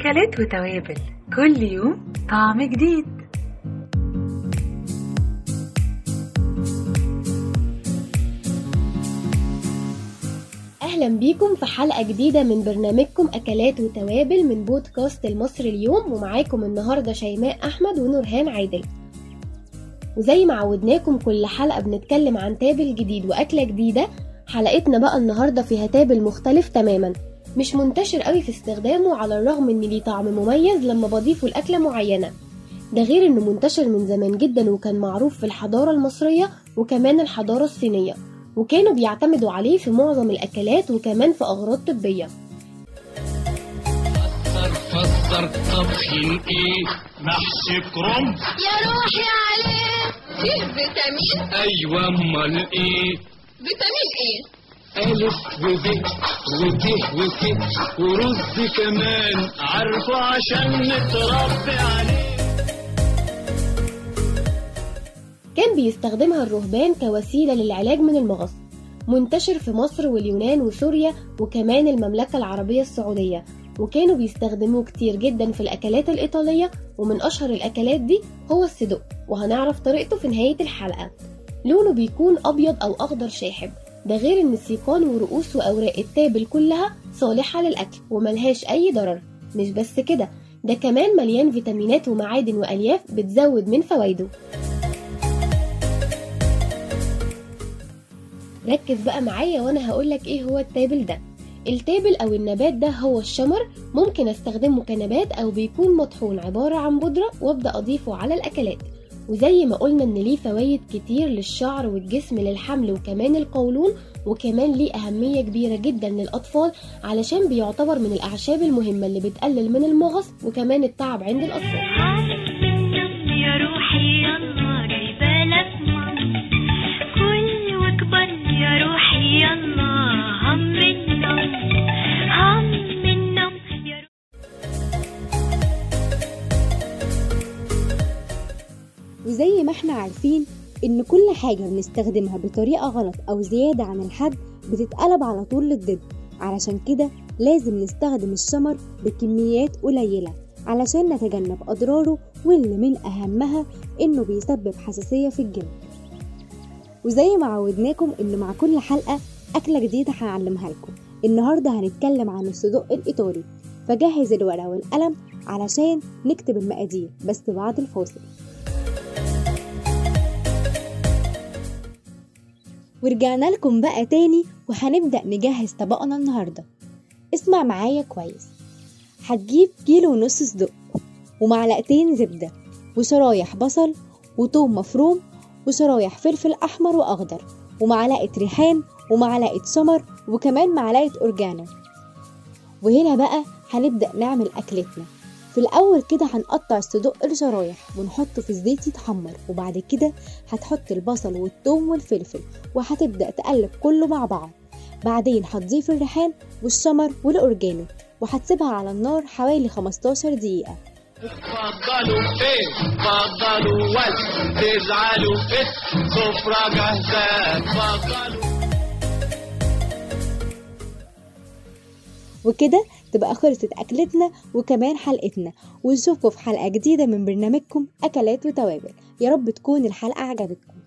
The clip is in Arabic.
أكلات وتوابل. كل يوم طعم جديد. أهلا بيكم في حلقة جديدة من برنامجكم أكلات وتوابل من بودكاست المصري اليوم ومعاكم النهاردة شيماء أحمد ونورهان عادل. وزي ما عودناكم كل حلقة بنتكلم عن تابل جديد وأكلة جديدة. حلقتنا بقى النهاردة فيها تابل مختلف تماما. مش منتشر قوي في استخدامه على الرغم إن ليه طعم مميز لما بضيفه لأكلة معينة. ده غير إنه منتشر من زمان جدا وكان معروف في الحضارة المصرية وكمان الحضارة الصينية وكانوا بيعتمدوا عليه في معظم الأكلات وكمان في أغراض طبية. فسر طبخين إيه؟ محشي كرنب يا روحي عليه. فيه فيتامين. أيوه أمال إيه؟ فيتامين إيه؟ ألف وب وت وك ورز كمان. عارفه عشان نتربي عليه. كان بيستخدمها الرهبان كوسيلة للعلاج من المغص منتشر في مصر واليونان وسوريا وكمان المملكة العربية السعودية. وكانوا بيستخدموه كتير جدا في الأكلات الإيطالية ومن أشهر الأكلات دي هو الصدق. وهنعرف طريقته في نهاية الحلقة. لونه بيكون أبيض أو أخضر شاحب. ده غير إن السيقان ورؤوس وأوراق التابل كلها صالحة للأكل وملهاش أي ضرر. مش بس كده ده كمان مليان فيتامينات ومعادن وألياف بتزود من فوائده. ركز بقى معايا وأنا هقولك إيه هو التابل ده. التابل أو النبات ده هو الشمر ممكن أستخدمه كنبات أو بيكون مطحون عبارة عن بودرة وأبدأ أضيفه على الأكلات. وزي ما قلنا إن ليه فوائد كتير للشعر والجسم للحمل وكمان القولون وكمان ليه أهمية كبيرة جدا للأطفال علشان بيعتبر من الأعشاب المهمة اللي بتقلل من المغص وكمان التعب عند الأطفال. وزي ما إحنا عارفين إن كل حاجة بنستخدمها بطريقة غلط أو زيادة عن الحد بتتقلب على طول للضد. علشان كده لازم نستخدم الشمر بكميات قليلة علشان نتجنب أضراره واللي من أهمها إنه بيسبب حساسية في الجلد. وزي ما عودناكم إن مع كل حلقة أكلة جديدة هنعلمها لكم. النهاردة هنتكلم عن الصدق الإيطالي. فجهز الورقة والقلم علشان نكتب المقادير. بس بعد الفاصل. ورجعنا لكم بقى تاني وهنبدأ نجهز طبقنا النهاردة. اسمع معايا كويس. هتجيب كيلو ونص صدق ومعلقتين زبدة وشرايح بصل وتوم مفروم وشرايح فلفل أحمر وأخضر ومعلقة ريحان ومعلقة سمر وكمان معلقة أورجانو. وهنا بقى هنبدأ نعمل أكلتنا. في الأول كده هنقطع الصدق لشرايح ونحطه في الزيت يتحمر وبعد كده هتحط البصل والثوم والفلفل وهتبدأ تقلب كله مع بعض. بعدين هتضيف الريحان والشمر والأورجانو وهتسيبها على النار حوالي 15 دقيقة. اتفضلوا إيه اتفضلوا ولا تزعلوا إيه سفرة جاهزة. اتفضلوا وكده تبقى خلصت أكلتنا وكمان حلقتنا. ونشوفكم في حلقة جديدة من برنامجكم أكلات وتوابل. يا رب تكون الحلقة عجبتكم.